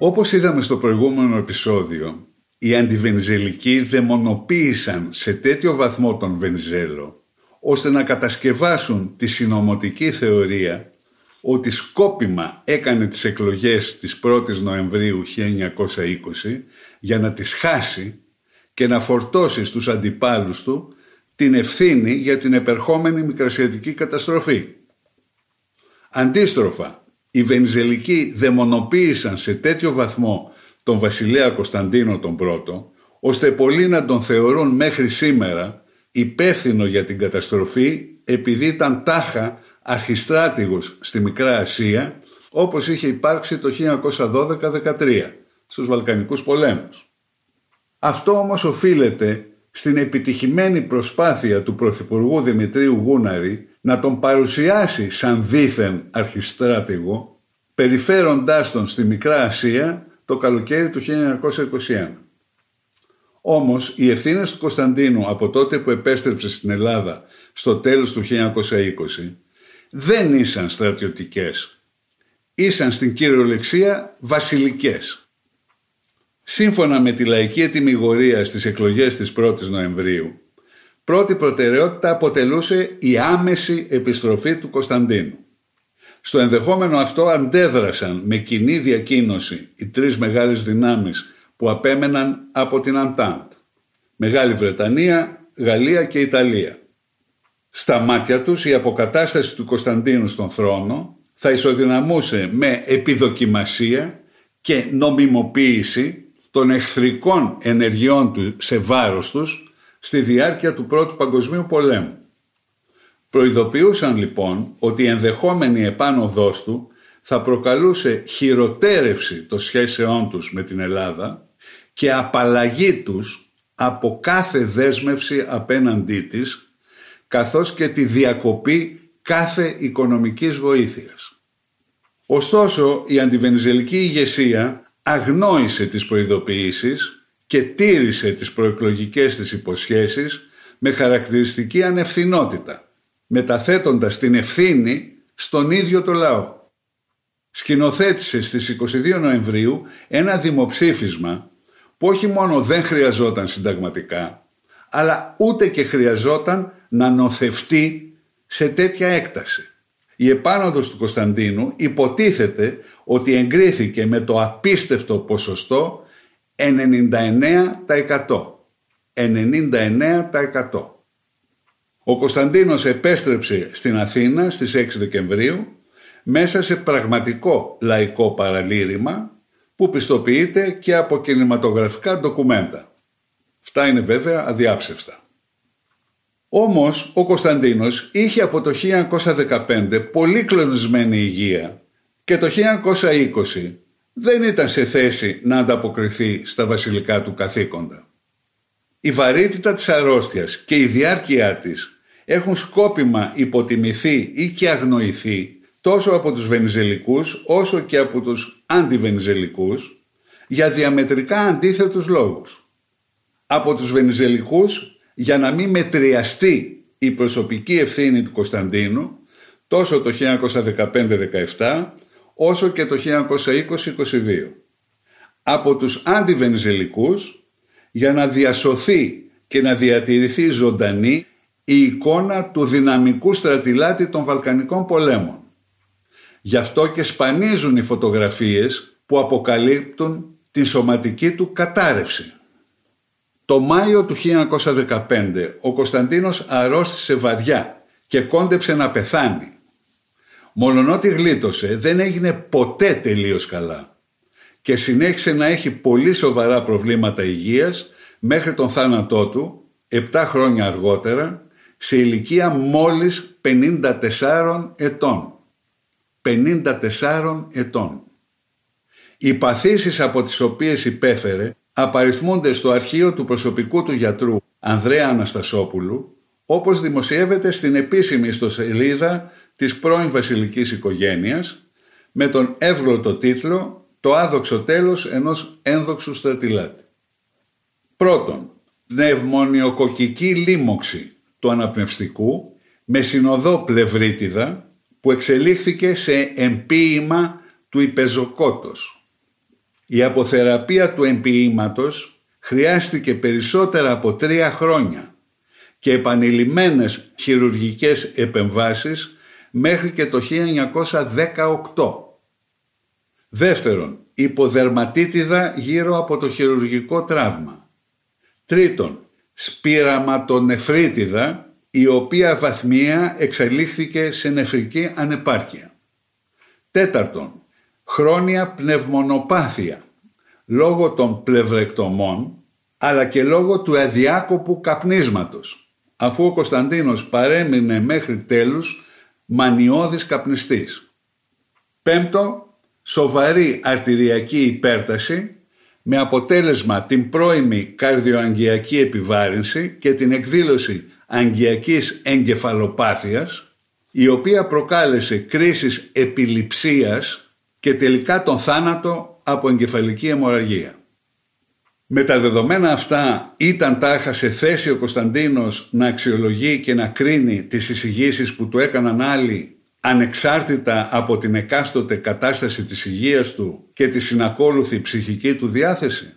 Όπως είδαμε στο προηγούμενο επεισόδιο, οι αντιβενιζελικοί δαιμονοποίησαν σε τέτοιο βαθμό τον Βενιζέλο, ώστε να κατασκευάσουν τη συνωμοτική θεωρία ότι σκόπιμα έκανε τις εκλογές της 1ης Νοεμβρίου 1920 για να τις χάσει και να φορτώσει στους αντιπάλους του την ευθύνη για την επερχόμενη μικρασιατική καταστροφή. Αντίστροφα, οι Βενιζελικοί δαιμονοποίησαν σε τέτοιο βαθμό τον βασιλέα Κωνσταντίνο τον πρώτο, ώστε πολλοί να τον θεωρούν μέχρι σήμερα υπεύθυνο για την καταστροφή επειδή ήταν τάχα αρχιστράτηγος στη Μικρά Ασία όπως είχε υπάρξει το 1912-13 στους Βαλκανικούς πολέμους. Αυτό όμως οφείλεται στην επιτυχημένη προσπάθεια του Πρωθυπουργού Δημητρίου Γούναρη να τον παρουσιάσει σαν δίθεν αρχιστράτηγο, περιφέροντάς τον στη Μικρά Ασία το καλοκαίρι του 1921. Όμως, οι ευθύνες του Κωνσταντίνου από τότε που επέστρεψε στην Ελλάδα στο τέλος του 1920 δεν ήσαν στρατιωτικές. Ήσαν στην κυριολεξία βασιλικές. Σύμφωνα με τη λαϊκή ετοιμιγορία στις εκλογές της 1ης Νοεμβρίου, πρώτη προτεραιότητα αποτελούσε η άμεση επιστροφή του Κωνσταντίνου. Στο ενδεχόμενο αυτό αντέδρασαν με κοινή διακοίνωση οι τρεις μεγάλες δυνάμεις που απέμεναν από την Αντάντ. Μεγάλη Βρετανία, Γαλλία και Ιταλία. Στα μάτια τους η αποκατάσταση του Κωνσταντίνου στον θρόνο θα ισοδυναμούσε με επιδοκιμασία και νομιμοποίηση των εχθρικών ενεργειών του σε βάρος τους στη διάρκεια του Πρώτου Παγκοσμίου Πολέμου. Προειδοποιούσαν λοιπόν ότι η ενδεχόμενη επάνωδός του θα προκαλούσε χειροτέρευση των σχέσεών τους με την Ελλάδα και απαλλαγή τους από κάθε δέσμευση απέναντί της καθώς και τη διακοπή κάθε οικονομικής βοήθειας. Ωστόσο, η αντιβενιζελική ηγεσία αγνόησε τις προειδοποιήσεις και τήρησε τις προεκλογικές της υποσχέσεις με χαρακτηριστική ανευθυνότητα, μεταθέτοντας την ευθύνη στον ίδιο το λαό. Σκηνοθέτησε στις 22 Νοεμβρίου ένα δημοψήφισμα που όχι μόνο δεν χρειαζόταν συνταγματικά, αλλά ούτε και χρειαζόταν να νοθευτεί σε τέτοια έκταση. Η επάνωδος του Κωνσταντίνου υποτίθεται ότι εγκρίθηκε με το απίστευτο ποσοστό 99%. 99%. Ο Κωνσταντίνος επέστρεψε στην Αθήνα στις 6 Δεκεμβρίου μέσα σε πραγματικό λαϊκό παραλήρημα που πιστοποιείται και από κινηματογραφικά ντοκουμέντα. Αυτά είναι βέβαια αδιάψευστα. Όμως ο Κωνσταντίνος είχε από το 1915 πολύ κλονισμένη υγεία και το 1920 δεν ήταν σε θέση να ανταποκριθεί στα βασιλικά του καθήκοντα. Η βαρύτητα της αρρώστιας και η διάρκεια της έχουν σκόπιμα υποτιμηθεί ή και αγνοηθεί τόσο από τους βενιζελικούς όσο και από τους αντιβενιζελικούς για διαμετρικά αντίθετους λόγους. Από τους βενιζελικούς για να μην μετριαστεί η προσωπική ευθύνη του Κωνσταντίνου τόσο το 1915-17 όσο και το 1920-22 από τους αντιβενιζελικούς για να διασωθεί και να διατηρηθεί ζωντανή η εικόνα του δυναμικού στρατιλάτη των Βαλκανικών πολέμων. Γι' αυτό και σπανίζουν οι φωτογραφίες που αποκαλύπτουν την σωματική του κατάρρευση. Το Μάιο του 1915 ο Κωνσταντίνος αρρώστησε βαριά και κόντεψε να πεθάνει. Μολονότι γλίτωσε δεν έγινε ποτέ τελείως καλά και συνέχισε να έχει πολύ σοβαρά προβλήματα υγείας μέχρι τον θάνατό του 7 χρόνια αργότερα σε ηλικία μόλις 54 ετών. 54 ετών. Οι παθήσεις από τις οποίες υπέφερε απαριθμούνται στο αρχείο του προσωπικού του γιατρού Ανδρέα Αναστασόπουλου όπως δημοσιεύεται στην επίσημη ιστοσελίδα της πρώην βασιλικής οικογένειας με τον εύγλωτο τίτλο «Το άδοξο τέλος ενός ένδοξου στρατιλάτη». Πρώτον, πνευμονιοκοκική λίμωξη του αναπνευστικού με συνοδό πλευρίτιδα που εξελίχθηκε σε εμπίημα του υπεζοκότος. Η αποθεραπεία του εμποιήματος χρειάστηκε περισσότερα από τρία χρόνια και επανειλημμένες χειρουργικές επεμβάσεις μέχρι και το 1918. Δεύτερον, υποδερματίτιδα γύρω από το χειρουργικό τραύμα. Τρίτον, σπυραματονεφρίτιδα η οποία βαθμία εξελίχθηκε σε νεφρική ανεπάρκεια. Τέταρτον, χρόνια πνευμονοπάθεια λόγω των πλευρεκτομών αλλά και λόγω του αδιάκοπου καπνίσματος αφού ο Κωνσταντίνος παρέμεινε μέχρι τέλους μανιώδης καπνιστής. Πέμπτο, σοβαρή αρτηριακή υπέρταση με αποτέλεσμα την πρώιμη καρδιοαγγειακή επιβάρυνση και την εκδήλωση αγγειακής εγκεφαλοπάθειας η οποία προκάλεσε κρίσεις επιληψίας και τελικά τον θάνατο από εγκεφαλική αιμορραγία. Με τα δεδομένα αυτά ήταν τάχα σε θέση ο Κωνσταντίνος να αξιολογεί και να κρίνει τις εισηγήσεις που του έκαναν άλλοι ανεξάρτητα από την εκάστοτε κατάσταση της υγείας του και τη συνακόλουθη ψυχική του διάθεση;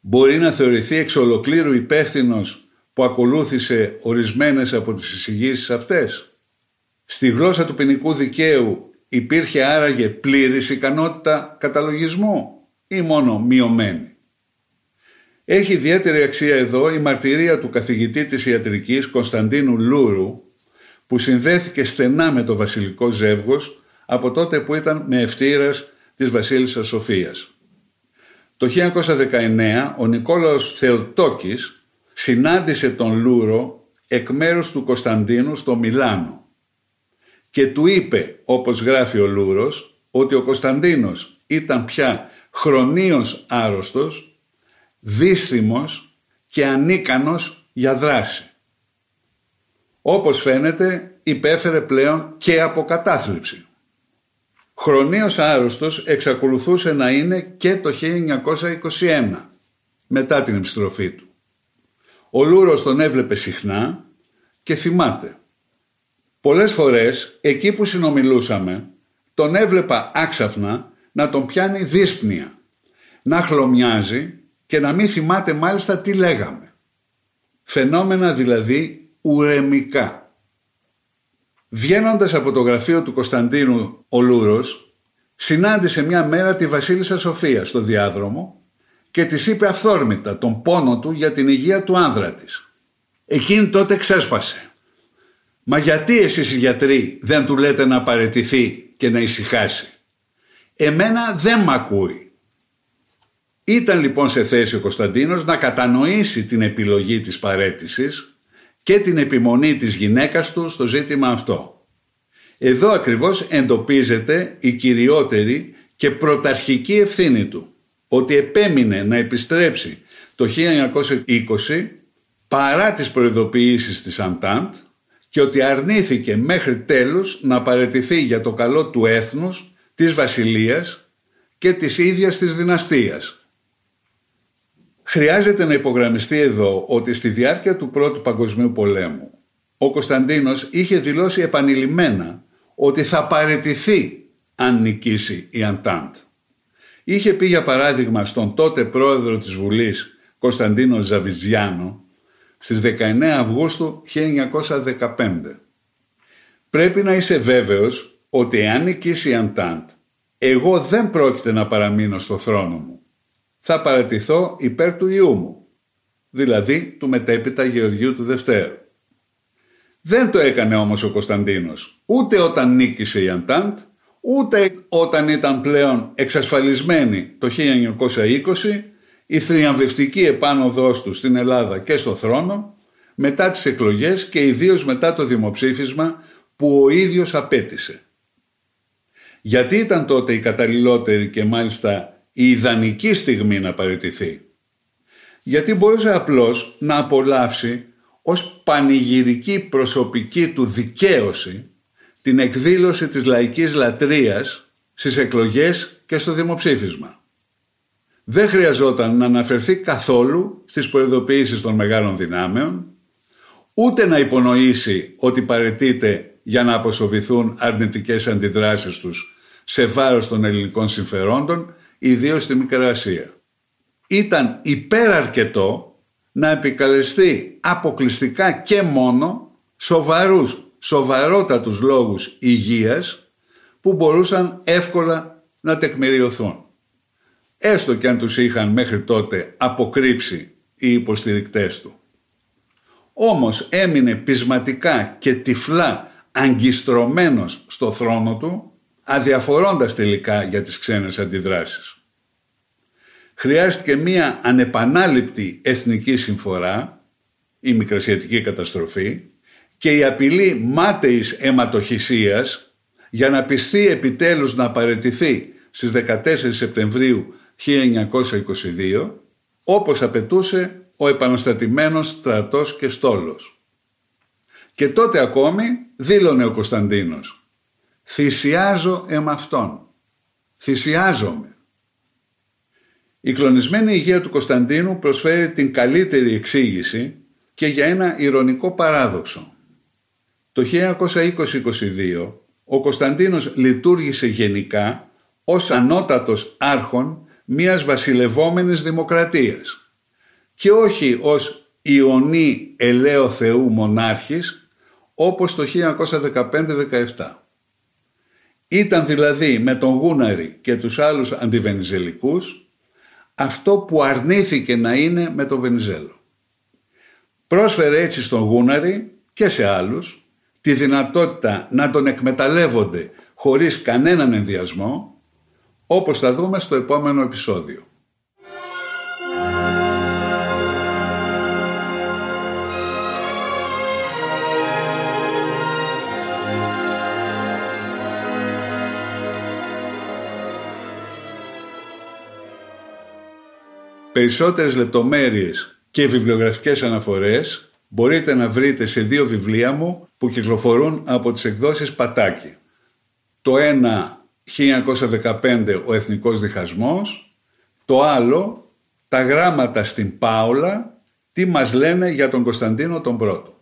Μπορεί να θεωρηθεί εξ ολοκλήρου υπεύθυνος που ακολούθησε ορισμένες από τις εισηγήσεις αυτές; Στη γλώσσα του ποινικού δικαίου υπήρχε άραγε πλήρης ικανότητα καταλογισμού ή μόνο μειωμένη; Έχει ιδιαίτερη αξία εδώ η μαρτυρία του καθηγητή της ιατρικής Κωνσταντίνου Λούρου που συνδέθηκε στενά με το βασιλικό ζεύγος από τότε που ήταν μαιευτήρας της βασίλισσας Σοφίας. Το 1919 ο Νικόλαος Θεοτόκης συνάντησε τον Λούρο εκ μέρους του Κωνσταντίνου στο Μιλάνο και του είπε, όπως γράφει ο Λούρος, ότι ο Κωνσταντίνος ήταν πια χρονίως άρρωστος, δύστημος και ανίκανος για δράση. Όπως φαίνεται υπέφερε πλέον και από κατάθλιψη. Χρονίως άρρωστος εξακολουθούσε να είναι και το 1921 μετά την επιστροφή του. Ο Λούρος τον έβλεπε συχνά και θυμάται. Πολλές φορές εκεί που συνομιλούσαμε τον έβλεπα άξαφνα να τον πιάνει δύσπνοια, να χλωμιάζει και να μην θυμάται μάλιστα τι λέγαμε. Φαινόμενα δηλαδή ουρεμικά. Βγαίνοντας από το γραφείο του Κωνσταντίνου ο Λούρος, συνάντησε μια μέρα τη Βασίλισσα Σοφία στο διάδρομο και της είπε αυθόρμητα τον πόνο του για την υγεία του άνδρα της. Εκείνη τότε ξέσπασε. «Μα γιατί εσείς οι γιατροί δεν του λέτε να παρετηθεί και να ησυχάσει; Εμένα δεν μ' ακούει. Ήταν λοιπόν σε θέση ο Κωνσταντίνος να κατανοήσει την επιλογή της παρέτησης και την επιμονή της γυναίκας του στο ζήτημα αυτό. Εδώ ακριβώς εντοπίζεται η κυριότερη και πρωταρχική ευθύνη του, ότι επέμεινε να επιστρέψει το 1920 παρά τις προειδοποιήσεις της Αντάντ και ότι αρνήθηκε μέχρι τέλους να παρετηθεί για το καλό του έθνους, της βασιλείας και της ίδιας της δυναστείας Χρειάζεται να υπογραμμιστεί εδώ ότι στη διάρκεια του Πρώτου Παγκοσμίου Πολέμου ο Κωνσταντίνος είχε δηλώσει επανειλημμένα ότι θα παρετηθεί αν νικήσει η Αντάντ. Είχε πει για παράδειγμα στον τότε πρόεδρο της Βουλής Κωνσταντίνο Ζαβιζιάνο στις 19 Αυγούστου 1915. Πρέπει να είσαι βέβαιος ότι αν νικήσει η Αντάντ, εγώ δεν πρόκειται να παραμείνω στο θρόνο μου. Θα παρατηθώ υπέρ του ιού μου, δηλαδή του μετέπειτα Γεωργίου του Δευτέρου. Δεν το έκανε όμως ο Κωνσταντίνος, ούτε όταν νίκησε η Αντάντ, ούτε όταν ήταν πλέον εξασφαλισμένη το 1920 η θριαμβευτική επάνωδός του στην Ελλάδα και στο θρόνο μετά τις εκλογές και ιδίως μετά το δημοψήφισμα που ο ίδιος απέτησε. Γιατί ήταν τότε η καταλληλότερη και μάλιστα η ιδανική στιγμή να παραιτηθεί. Γιατί μπορούσε απλώς να απολαύσει ως πανηγυρική προσωπική του δικαίωση την εκδήλωση της λαϊκής λατρείας στις εκλογές και στο δημοψήφισμα. Δεν χρειαζόταν να αναφερθεί καθόλου στις προειδοποιήσεις των μεγάλων δυνάμεων, ούτε να υπονοήσει ότι παρετείται για να αποσοβηθούν αρνητικές αντιδράσεις τους σε βάρος των ελληνικών συμφερόντων, ιδίως στη Μικρασία. Ήταν υπεραρκετό να επικαλεστεί αποκλειστικά και μόνο σοβαρούς, σοβαρότατους λόγους υγείας που μπορούσαν εύκολα να τεκμηριωθούν. Έστω και αν τους είχαν μέχρι τότε αποκρύψει οι υποστηρικτές του. Όμως έμεινε πεισματικά και τυφλά αγκιστρωμένος στο θρόνο του, αδιαφορώντας τελικά για τις ξένες αντιδράσεις. Χρειάστηκε μία ανεπανάληπτη εθνική συμφορά, η μικρασιατική καταστροφή, και η απειλή μάταιης αιματοχυσίας για να πιστεί επιτέλους να παραιτηθεί στις 14 Σεπτεμβρίου 1922, όπως απαιτούσε ο επαναστατημένος στρατός και στόλος. Και τότε ακόμη δήλωνε ο Κωνσταντίνος «Θυσιάζω εμαυτόν, θυσιάζομαι». Η κλονισμένη υγεία του Κωνσταντίνου προσφέρει την καλύτερη εξήγηση και για ένα ηρωνικό παράδοξο. Το 1920-22 ο Κωνσταντίνος λειτουργήσε γενικά ως ανώτατος άρχον μιας βασιλευόμενης δημοκρατίας και όχι ως Ιωνή ελαίο Θεού μονάρχης όπως το 1915-17. Ήταν δηλαδή με τον Γούναρη και τους άλλους αντιβενιζελικούς αυτό που αρνήθηκε να είναι με τον Βενιζέλο. Πρόσφερε έτσι στον Γούναρη και σε άλλους τη δυνατότητα να τον εκμεταλλεύονται χωρίς κανέναν ενδιασμό όπως θα δούμε στο επόμενο επεισόδιο. Περισσότερες λεπτομέρειες και βιβλιογραφικές αναφορές μπορείτε να βρείτε σε δύο βιβλία μου που κυκλοφορούν από τις εκδόσεις Πατάκη. Το ένα 1915 ο Εθνικός Διχασμός, το άλλο τα γράμματα στην Πάολα, τι μας λένε για τον Κωνσταντίνο τον Πρώτο.